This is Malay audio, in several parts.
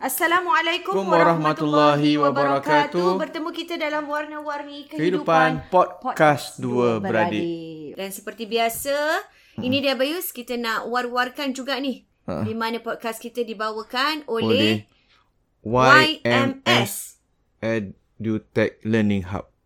Assalamualaikum warahmatullahi wabarakatuh. Bertemu kita dalam warna-warni Kehidupan kehidupan, Podcast Dua Beradik. Dan seperti biasa, ini dia Bayus, kita nak war-warkan juga ni. Ha. Di mana podcast kita dibawakan Oleh oleh YMS EduTech Learning Hub.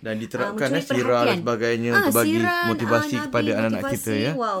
dan Ah, diterapkan eh, sirah dan sebagainya Ah, untuk bagi motivasi ah, kepada anak-anak kita ya. Wow.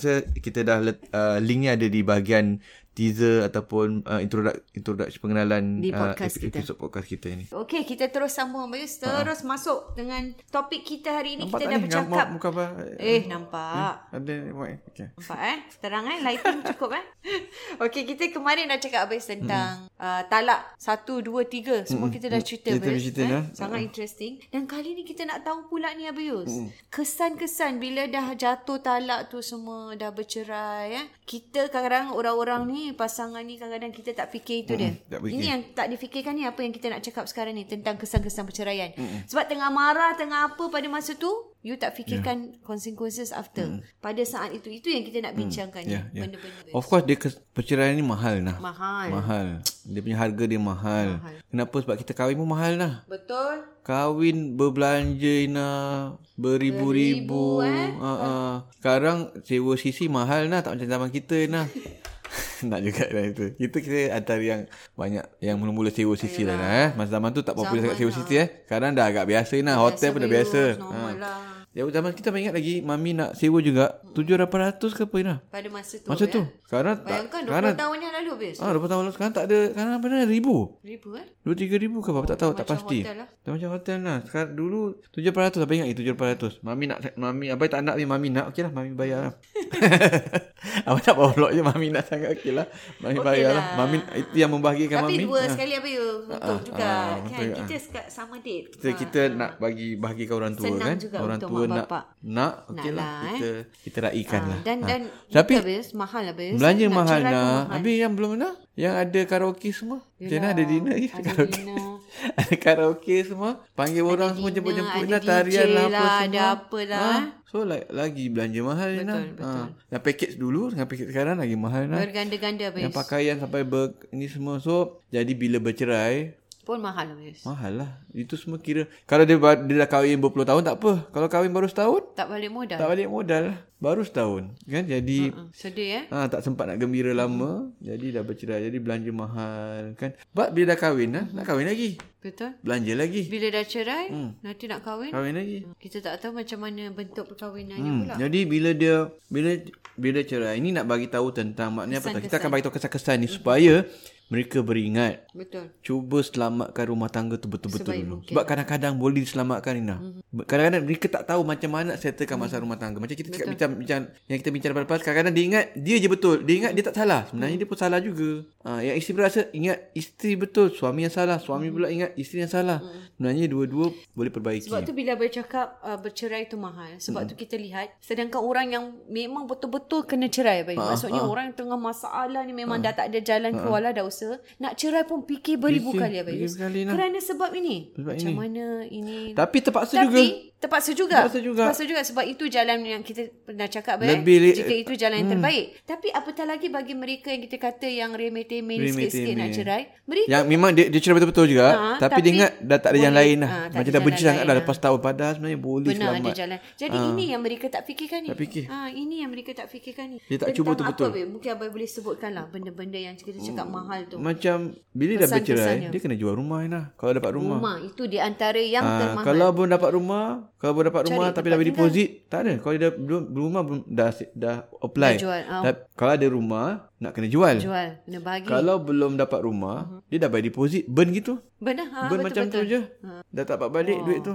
saya kita dah let, uh, link ni ada di bahagian teaser ataupun uh, introduction introduction pengenalan Di uh, podcast ep- kita. episod podcast kita ni. Okey, kita terus sambung Bayus. Terus masuk dengan topik kita hari ini. Nampak kita dah ni? bercakap. Nampak muka apa? Eh, nampak. Ada buat. Okay. Nampak eh? Terang eh? Lighting cukup eh? Okey, kita kemarin dah cakap habis tentang mm. Uh, talak. Satu, dua, tiga. Semua kita dah cerita. Kita dah cerita dah. Sangat interesting. Dan kali ni kita nak tahu pula ni Abayus. Mm. Kesan-kesan bila dah jatuh talak tu semua dah bercerai. Eh? Kita kadang-kadang orang-orang ni, pasangan ni kadang-kadang kita tak fikir itu dia. tak fikir. Ini yang tak difikirkan ni apa yang kita nak cakap sekarang ni tentang kesan-kesan perceraian. Sebab tengah marah, tengah apa pada masa tu, you tak fikirkan yeah. consequences after. Pada saat itu, itu yang kita nak bincangkan ni. Ya, ya. Benda-benda tu. Of course dia kes- perceraian ni mahal nah. Mahal. Mahal. Dia punya harga dia mahal. Mahal. Kenapa? Sebab kita kahwin pun mahal lah. Betul. Kahwin berbelanja Ina beribu-ribu. Beribu, eh. Uh, uh. Sekarang sewa sisi mahal nah tak macam zaman kita nah. Nak juga lah itu. Kita kita antara yang banyak yang mula-mula sewa sisi lah eh. Masa zaman tu tak popular sangat sewa sisi eh. Sekarang dah agak biasa nah. Hotel pun dah biasa. Normal Ha. lah. Ya zaman kita ingat lagi mami nak sewa juga 700 ke apa Ina? Pada masa tu. Masa ya. tu. Sekarang tak. Bayangkan 20 Sekarang tahun yang lalu habis. Ah, 20 tahun lalu sekarang tak ada. Sekarang benar ribu. Ribu eh? Dua tiga ribu ke apa? Tak tahu, tak pasti. hotel lah. Macam hotel lah. Sekarang dulu tujuh ratus. Apa ingat ni tujuh ratus? Mami nak, mami, abai tak nak ni mami nak. Okey lah, mami bayar lah. Abang tak bawa vlog je, mami nak sangat okey lah. Mami Okey bayar lah. lah. Mami, itu yang membahagiakan Tapi mami. dua Ah. sekali apa you untuk ah, juga ah, kan. Kita sama date. Kita, kita nak bagi bahagikan orang tua Senang kan. juga orang tua nak bapak. nak okey Nak lah lah, kita kita raikan lah. Ah, dan dan Tapi Bez, mahal lah Bez. belanja Nak mahal mahal. Habis yang belum nak yang ada karaoke semua. Macam mana ada dinner lagi? Ada Karaoke. dinner. ada karaoke semua. Panggil orang semua dinner, jemput-jemput ada lah tarian lah apa lah, semua. ada apa lah, Ah, eh. So like, lagi belanja mahal betul, nah. betul. Ha. Yang package dulu dengan package sekarang lagi mahal nah. Berganda-ganda Bez. Yang pakaian sampai ber, ini semua. So jadi bila bercerai Pun mahal lah Bez. mahal lah. Itu semua kira. Kalau dia, dia dah kahwin berpuluh tahun tak apa. Kalau kahwin baru setahun Tak balik modal. tak balik modal. Baru setahun. Kan jadi Hmm, Sedih eh. Ha, tak sempat nak gembira lama. Jadi dah bercerai. Jadi belanja mahal. Kan. But bila dah kahwin, ha, nak kahwin lagi. Betul. Belanja lagi. Bila dah cerai, nanti nak kahwin. Kahwin lagi. Kita tak tahu macam mana bentuk perkahwinannya Hmm. pula. Jadi bila dia bila bila cerai ini nak bagi tahu tentang maknanya apa tahu. Kita akan bagi tahu kesan-kesan ni supaya mereka beringat Betul. cuba selamatkan rumah tangga tu betul-betul Sebaik dulu. mungkin. Sebab kadang-kadang boleh diselamatkan Nina. Mm-hmm. Kadang-kadang mereka tak tahu macam mana nak settlekan masalah rumah tangga. Macam kita cakap bincang, bincang yang kita bincang lepas-lepas kadang-kadang dia ingat dia je betul. Dia ingat dia tak salah. Sebenarnya dia pun salah juga. Ha, yang isteri berasa ingat isteri betul, suami yang salah. Suami pula ingat isteri yang salah. Sebenarnya dua-dua boleh perbaiki. Sebab tu bila bercakap uh, bercerai tu mahal. Sebab tu kita lihat sedangkan orang yang memang betul-betul kena cerai baik. Maksudnya orang yang tengah masalah ni memang dah tak ada jalan keluar lah dah usaha. Nak cerai pun fikir beribu Fikir, kali beribu kali, nah. Kerana sebab ini. Sebab macam ini. mana ini Tapi terpaksa Tapi juga. terpaksa juga. Terpaksa juga. Terpaksa juga sebab itu jalan yang kita pernah cakap eh. Lebih li- Jika itu jalan yang terbaik. Tapi apatah lagi bagi mereka yang kita kata yang remeh-temeh sikit-sikit nak cerai. Mereka Yang memang dia, dia cerai betul-betul juga. Ha, tapi, tapi dia ingat dah tak ada yang lain lah. Ha, Macam dah benci sangat dah lah. lepas tahun. Padahal sebenarnya boleh Benar selamat. ada jalan. Jadi ini yang mereka tak fikirkan ni. Tak fikir. Ha, ini yang mereka tak fikirkan ni. Dia tak cuba betul-betul. Apa? Mungkin Abai boleh sebutkan lah benda-benda yang kita cakap mahal tu. Macam bila dah bercerai, Kesan-kesannya. dia kena jual rumah Ina. Kalau dapat rumah. Rumah itu di antara yang Ah, termahal. kalau belum dapat rumah, kalau belum dapat rumah tapi dah deposit, tak ada. Kalau dia belum rumah belum dah dah apply. Dah jual. Tapi, kalau ada rumah, nak kena jual. Jual. Kena bagi. Kalau belum dapat rumah, dia dah bagi deposit, burn gitu. Benar. Ha, burn betul, macam betul. tu je. Dah tak dapat balik duit tu.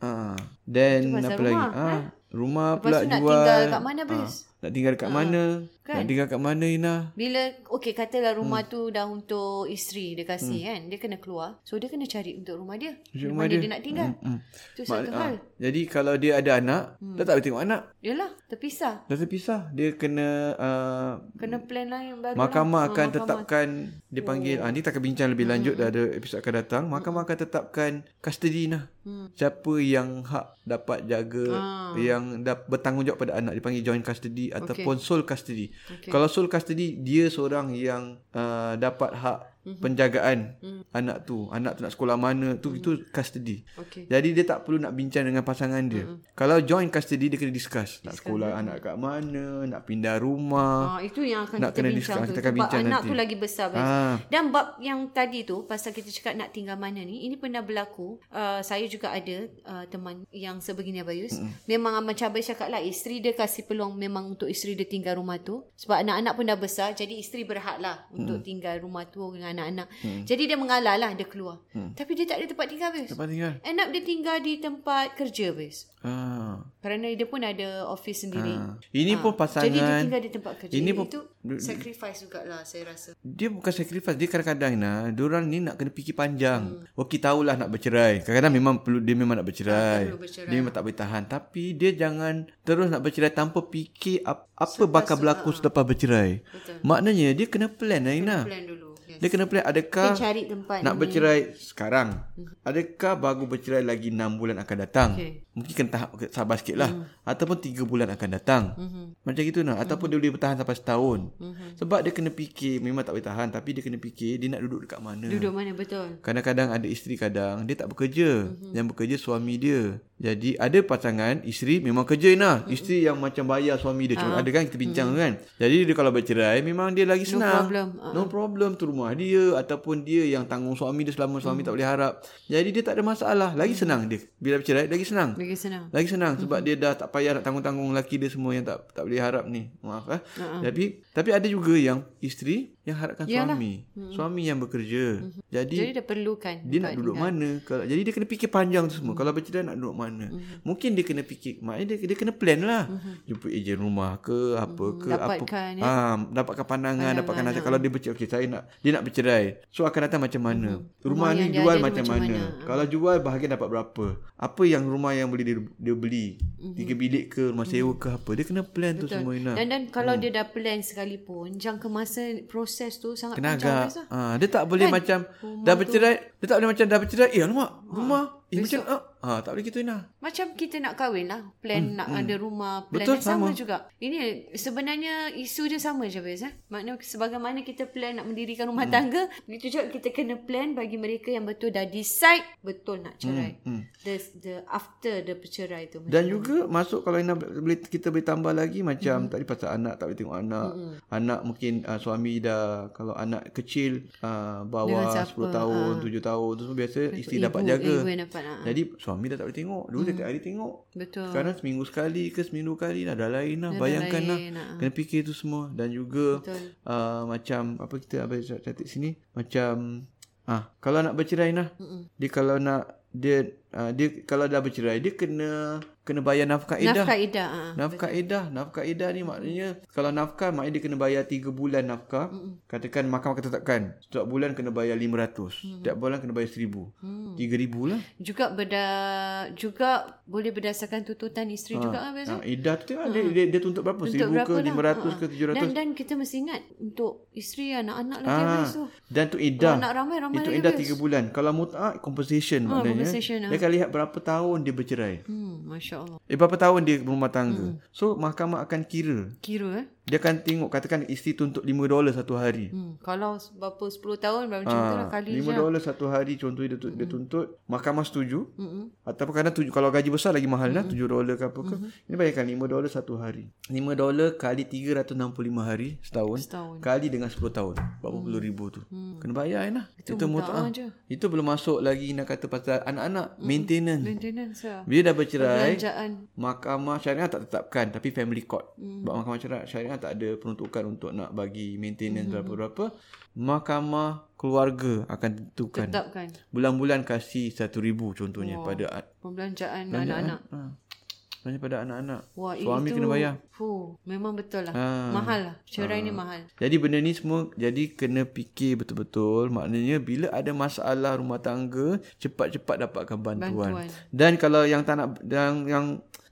Ha. Then apa lagi? rumah, Ha. Rumah Lepas pula tu nak jual. tinggal kat mana, Ha. Nak tinggal dekat mana? Kan? Nak tinggal kat mana Ina? Bila okey katalah rumah Hmm. tu dah untuk isteri dia kasih kan dia kena keluar so dia kena cari untuk rumah dia Cari rumah mana dia. dia. nak tinggal Hmm. tu satu Mak- hal ah. Jadi kalau dia ada anak, dia tak boleh tengok anak. yalah terpisah Dah terpisah. Dia kena uh, kena plan lain baru Mahkamah lah. akan Ah, tetapkan dia panggil ah ni kita akan bincang lebih lanjut dah ada episod akan datang. Mahkamah akan tetapkan custody nah. Siapa yang hak dapat jaga yang dah bertanggungjawab pada anak dipanggil joint custody ataupun sole custody. Kalau sole custody dia seorang yang uh, dapat hak penjagaan anak tu. Anak tu nak sekolah mana tu itu custody. okey Jadi dia tak perlu nak bincang dengan pasangan dia. Kalau joint custody dia kena discuss. Nak sekolah anak kat mana, nak pindah rumah. Ah, itu yang akan Nak kita kena bincang discuss, tu. kita akan bincang anak nanti. tu lagi besar. Ah. Dan bab yang tadi tu, pasal kita cakap nak tinggal mana ni, ini pernah berlaku. Uh, saya juga ada uh, teman yang sebegini Abayus. Mm. Memang macam Abayus cakap lah, isteri dia kasih peluang memang untuk isteri dia tinggal rumah tu. Sebab anak-anak pun dah besar, jadi isteri berhak lah untuk tinggal rumah tu dengan anak-anak. Jadi dia mengalah lah, dia keluar. Tapi dia tak ada tempat tinggal, Abayus. Tempat tinggal. End up dia tinggal di tempat kerja, Abayus. Ah. Kerana dia pun ada office sendiri. Ah. Ini pun pasangan Jadi dia tinggal di tempat kerja. Ini pun itu sacrifice jugalah saya rasa. dia bukan sacrifice dia kadang-kadang nah diorang ni nak kena fikir panjang hmm. okey tahulah nak bercerai kadang-kadang memang perlu dia memang nak bercerai. perlu bercerai. dia memang tak boleh tahan tapi dia jangan terus nak bercerai tanpa fikir ap, apa bakal berlaku selepas bercerai Betul. maknanya dia kena plan Aina Plan dulu. Dia kena plan adakah Dia tempat nak ni. bercerai sekarang adakah baru bercerai lagi 6 bulan akan datang Okey. Mungkin kena tahap sabar sikit lah ataupun 3 bulan akan datang macam gitu nah ataupun dia boleh bertahan sampai setahun sebab dia kena fikir memang tak boleh tahan tapi dia kena fikir dia nak duduk dekat mana Duduk mana betul. Kadang-kadang ada isteri kadang dia tak bekerja. Mm-hmm. Yang bekerja suami dia. Jadi ada pasangan isteri memang kerja nah. Mm-hmm. Isteri yang macam bayar suami dia. Cuma ada kan kita bincang mm-hmm. kan. Jadi dia kalau bercerai memang dia lagi senang. problem. No problem tu rumah dia ataupun dia yang tanggung suami dia selama suami mm-hmm. tak boleh harap. Jadi dia tak ada masalah. Lagi senang dia. Bila bercerai lagi senang. Lagi senang. Lagi senang sebab dia dah tak payah nak tanggung-tanggung lelaki dia semua yang tak tak boleh harap ni. Maaf eh. Uh-huh. Tapi tapi ada juga yang isteri yang harapkan Yalah. suami. Suami yang bekerja. Jadi Jadi dia perlukan. dia nak duduk tinggal. mana kalau jadi dia kena fikir panjang tu semua kalau bercerai nak duduk mana mungkin dia kena fikir maknanya dia, dia kena plan lah jumpa ejen rumah ke apa ke Dapatkan, apa ah dapatkan pandangan, dapatkan nasihat kalau dia bercerai okey saya nak dia nak bercerai. So akan datang macam mana? Mm-hmm. Rumah, Rumah ni jual macam, macam mana? mana? Kalau jual bahagian dapat berapa? Apa yang rumah yang boleh dia, dia beli? Mm-hmm. Tiga bilik ke, rumah sewa ke apa? Dia kena plan tu semua Ina. Dan dan kalau dia dah plan sekalipun, jangka masa proses tu sangat Kena panjang agak. Lah. Ha, dia tak boleh Kan? macam Rumah dah tu- bercerai. Dia tak boleh macam dah bercerai. Eh alamak, rumah. Eh macam ah, ha, tak boleh gitu Ina. Macam kita nak kahwin lah. Plan nak ada rumah. Plan Betul, sama. sama. juga. Ini sebenarnya isu dia sama je Fiz. Eh? Maknanya sebagaimana kita plan nak mendirikan rumah tangga, begitu juga kita kena plan bagi mereka yang betul dah decide betul nak cerai. The, the after the bercerai tu. Dan juga masuk kalau Ina boleh kita boleh tambah lagi macam tadi pasal anak tak boleh tengok anak. Anak mungkin uh, suami dah kalau anak kecil uh, bawah Dengan 10 siapa? tahun, 7 tahun tu semua biasa isteri dapat jaga. Ibu dapat. Ha. Jadi suami dah tak boleh tengok. Dulu dia tiap hari tengok. Betul. Sekarang seminggu sekali ke seminggu kali dah, dah lain lah. Bayangkan lah. lain, ha. Kena fikir tu semua. Dan juga Betul. uh, macam apa kita apa catat sini. Macam ah kalau nak bercerai nah. Dia kalau nak dia uh, dia kalau dah bercerai dia kena kena bayar nafkah edah. Nafkah idah. Ha. Nafkah edah. Nafkah edah ni maknanya kalau nafkah maknanya dia kena bayar 3 bulan nafkah. Mm-mm. Katakan mahkamah tetapkan. Setiap bulan kena bayar 500. Mm. Setiap bulan kena bayar 1000. Mm. 3000 lah. Juga berda juga boleh berdasarkan tuntutan isteri juga kan biasa. Ha, edah tu tengok dia, dia, dia tuntut berapa? Untuk 1000 berapa ke lah. 500 ke 700. Dan dan kita mesti ingat untuk isteri anak-anak lagi tu. dan tu edah. Kalau nak ramai, ramai Itu edah habis. 3 bulan. Kalau mut'ah compensation maknanya. compensation, ah. Dia akan lihat berapa tahun dia bercerai. Hmm, Masya Allah. Eh berapa tahun dia berumah tangga. So mahkamah akan kira. Kira eh. Dia akan tengok katakan isteri tuntut 5 dolar satu hari. Hmm. Kalau berapa 10 tahun macam tu lah Ah, kali 5 je. dolar satu hari contoh dia, tuntut, dia tuntut mahkamah setuju mm-hmm. ataupun kadang tujuh, kalau gaji besar lagi mahal lah 7 dolar ke apa ke ini bayangkan 5 dolar satu hari 5 dolar kali 365 hari setahun, Setahun. kali dengan 10 tahun 40 ribu tu kena bayar lah itu, itu muta'ah mut'ah je. itu belum masuk lagi nak kata pasal anak-anak maintenance Maintenance lah. bila dah bercerai. Mahkamah syariah tak tetapkan tapi family court. Hmm. Sebab mahkamah syariah, syariah tak ada peruntukan untuk nak bagi maintenance hmm. berapa-berapa. Mahkamah keluarga akan tentukan. Tetapkan. Bulan-bulan kasih RM1,000 contohnya Wah. pada Pembelanjaan belanjaan. anak-anak. Ha. Belanja pada anak-anak. Wah, Suami itu, kena bayar. Fuh, memang betul lah. Ha. Mahal lah. Cerai ni mahal. Jadi benda ni semua jadi kena fikir betul-betul. Maknanya bila ada masalah rumah tangga, cepat-cepat dapatkan bantuan. Bantuan. Dan kalau yang tak nak yang yang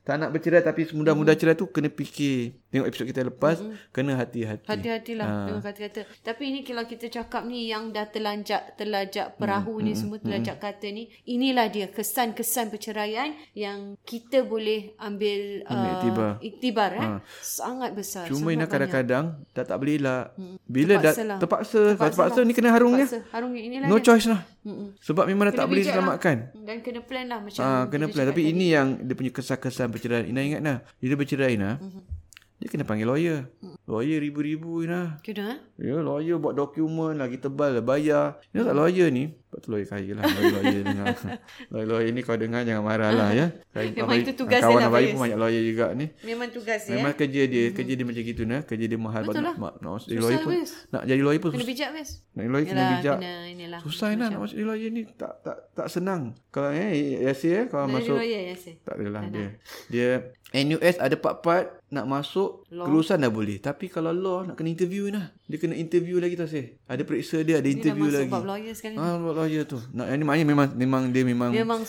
tak nak bercerai tapi mudah-mudah cerai tu kena fikir. Tengok episod kita lepas, kena hati-hati. Hati-hatilah Ha. dengan kata-kata. Tapi ini kalau kita cakap ni yang dah terlanjak terlajak perahu Hmm, ni semua terlajak kata ni, inilah dia kesan-kesan perceraian yang kita boleh ambil, Ambil uh, iktibar. iktibar eh. Sangat besar. Cuma banyak. kadang-kadang dah tak boleh elak. Bila dah Terpaksa lah. terpaksa, Terpaksa terpaksa, terpaksa lah. ni kena harungnya. Terpaksa. Harung inilah No dia. choice lah. Mm-mm. Sebab memang dah tak Kena boleh bijak selamatkan. Lah. Dan kena plan lah macam Ah, kena plan. Tapi tadi. ini yang dia punya kesan-kesan perceraian. Ina ingat. Bila dia bercerai nah. Dia kena panggil lawyer. Lawyer ribu-ribu Ina. Kena eh? Ya, lawyer buat dokumen lagi tebal lah, bayar. Dia tak lawyer ni. Lepas tu lawyer kaya lah. Lawyer, lawyer dengar. Lawyer-lawyer ni kau dengar jangan marah lah ya. Memang itu tugas dia Kawan lah, Abang Faiz. pun banyak lawyer juga ni. Memang tugas dia. Memang eh. kerja dia, kerja dia macam gitu nah. Kerja dia mahal. Betul lah. nak, nak, jadi lawyer pun, nak jadi lawyer pun Kena bijak Fiz. Nak jadi lawyer kena bijak. Kena inilah. Susah lah nak masuk jadi lawyer ni tak tak tak senang. Kalau eh ya eh kalau Nak jadi masuk lawyer ya tak adalah dia. Dia NUS ada part-part nak masuk Law. kelulusan dah boleh. Tapi kalau law nak kena interview nah. Dia kena interview lagi tau sih. Ada periksa dia, ada Dia dah interview masuk lagi. bab lawyer sekali. Ah, buat lawyer tu. Nak yang ni maknanya memang memang dia memang Memang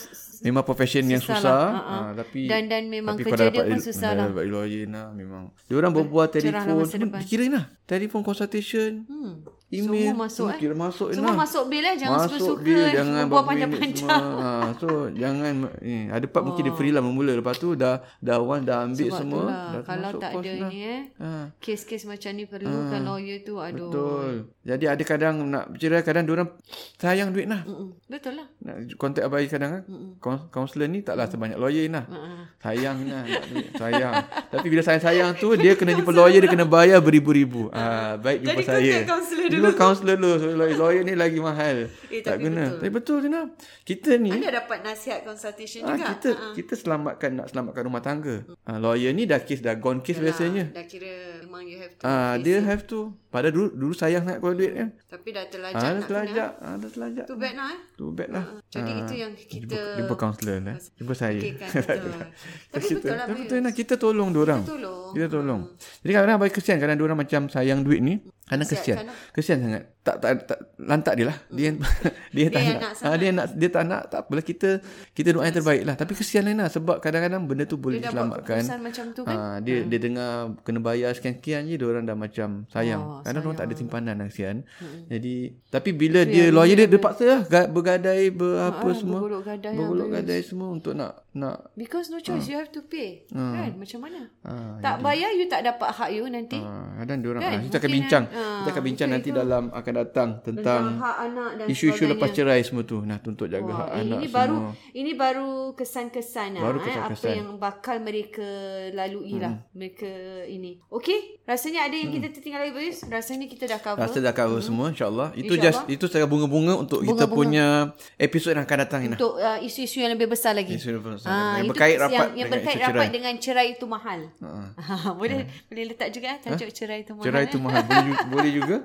memang profession yang susah susah. lah. Ha, ha. Ah, tapi Dan- dan memang tapi kerja dia pun il- susah lah. Dapat lawyer nah memang. Dia orang berbual cerah lah telefon, depan. dikira nah. Telefon consultation, hmm. Email, Semua masuk, semua eh. kira masuk Semua nah. masuk bil eh. Jangan Masuk suka-suka. bil eh. jangan Buat panjang-panjang. Ha, so jangan ni ada part mungkin dia free lah mula lepas tu dah dah one dah ambil Sebab semua lah. dah Kalau tak ada lah. ni eh. Ha, Kes-kes macam ni perlukan lawyer tu. Aduh. betul. Jadi ada kadang nak bercerai kadang dia orang sayang duit lah. Mm-mm. Betul lah. Nak kontak abai kadang kan. Kaun- Kaunselor ni taklah sebanyak lawyer nah. Ha. Sayang lah nak duit. Sayang. Tapi bila sayang-sayang tu dia kena jumpa lawyer dia kena bayar beribu-ribu. Ah baik jumpa Jadi saya. contact kaunselor Jumpa kaunselor dulu. So, lawyer, lawyer ni lagi mahal. Eh, tak tapi guna. betul. Tapi betul Zina. Kita ni Anda dapat nasihat consultation Ah, juga. kita kita selamatkan nak selamatkan rumah tangga. Ah, lawyer ni dah kes dah gone case biasanya. Dah kira memang you have to. Ah, dia it. have to. Padahal dulu dulu sayang sangat kalau duit kan. Tapi dah terlajak Ah, dah nak terlajak. Ah, dah terlajak. Too bad lah eh. Too bad lah. Jadi Ah, itu yang kita Jumpa, kaunselor lah. Jumpa saya. Okay kan betul. Tapi kita, betul lah. Tapi betul lah. Kita tolong diorang. Tolong. Kita tolong. Jadi kadang-kadang bagi kesian. Kadang diorang macam sayang duit ni. Kadang Kesian, kesian. kadang- Kesian sangat. tak tak, tak lantak dia lah. Dia dia, tak yang nak. nak Ha, dia nak dia tak nak tak apalah kita kita doa yang terbaik lah. Tapi kesian lain lah sebab kadang-kadang benda tu boleh Dia diselamatkan. keputusan macam tu kan. Ha, dia dia dengar kena bayar sekian-sekian je dia orang dah macam sayang. Oh, Kadang orang tak ada simpanan lah kesian. Jadi tapi bila dia lawyer dia dia paksa lah ga- bergadai berapa Ah, semua. bergolok gadai Bergolok gadai semua untuk nak nak Because no choice you have to pay. Kan? Macam mana? ha, Tak bayar you tak dapat hak you nanti. kadang dia orang Kan? kita akan bincang. ah, kita akan bincang nanti itu. dalam akan datang tentang Tentang hak anak dan isu-isu sebagainya. lepas cerai semua tu. Nah, tuntut jaga Wah, hak eh, anak ini semua. baru ini baru kesan-kesan lah, Baru eh, kesan-kesan. apa yang bakal mereka lalui lah mereka ini. Okey, rasanya ada yang kita tertinggal lagi Bayus. Rasanya kita dah cover. Rasa dah cover semua insya-Allah. Itu InsyaAllah. just itu secara bunga-bunga untuk kita punya episod yang akan datang ini. untuk uh, isu-isu yang lebih besar lagi. Isu yang besar. Ah, Yang itu berkait yang, rapat yang dengan berkait isu rapat cerai. dengan cerai itu mahal. boleh boleh letak juga eh, tajuk cerai itu mahal. Cerai eh. itu mahal. Boleh, boleh juga.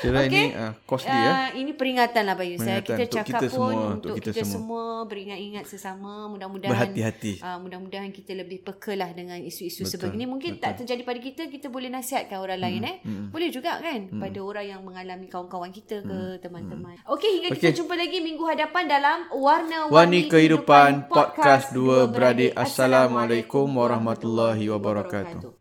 Cerai Okey. ni uh, costly ya. Uh, ini peringatan lah Bayu saya. Kita untuk cakap kita pun semua, untuk, untuk kita, kita semua. semua. beringat-ingat sesama. Mudah-mudahan Berhati-hati. Uh, mudah-mudahan kita lebih peka lah dengan isu-isu sebegini. Mungkin betul. tak terjadi pada kita, kita boleh nasihatkan orang Hmm, lain eh. Boleh juga kan pada orang yang mengalami kawan-kawan kita ke Hmm, teman-teman. Okey, hingga kita jumpa lagi minggu hadapan dalam Warna-Warni Warni Kehidupan Podcast Dua Beradik. Assalamualaikum warahmatullahi wabarakatuh.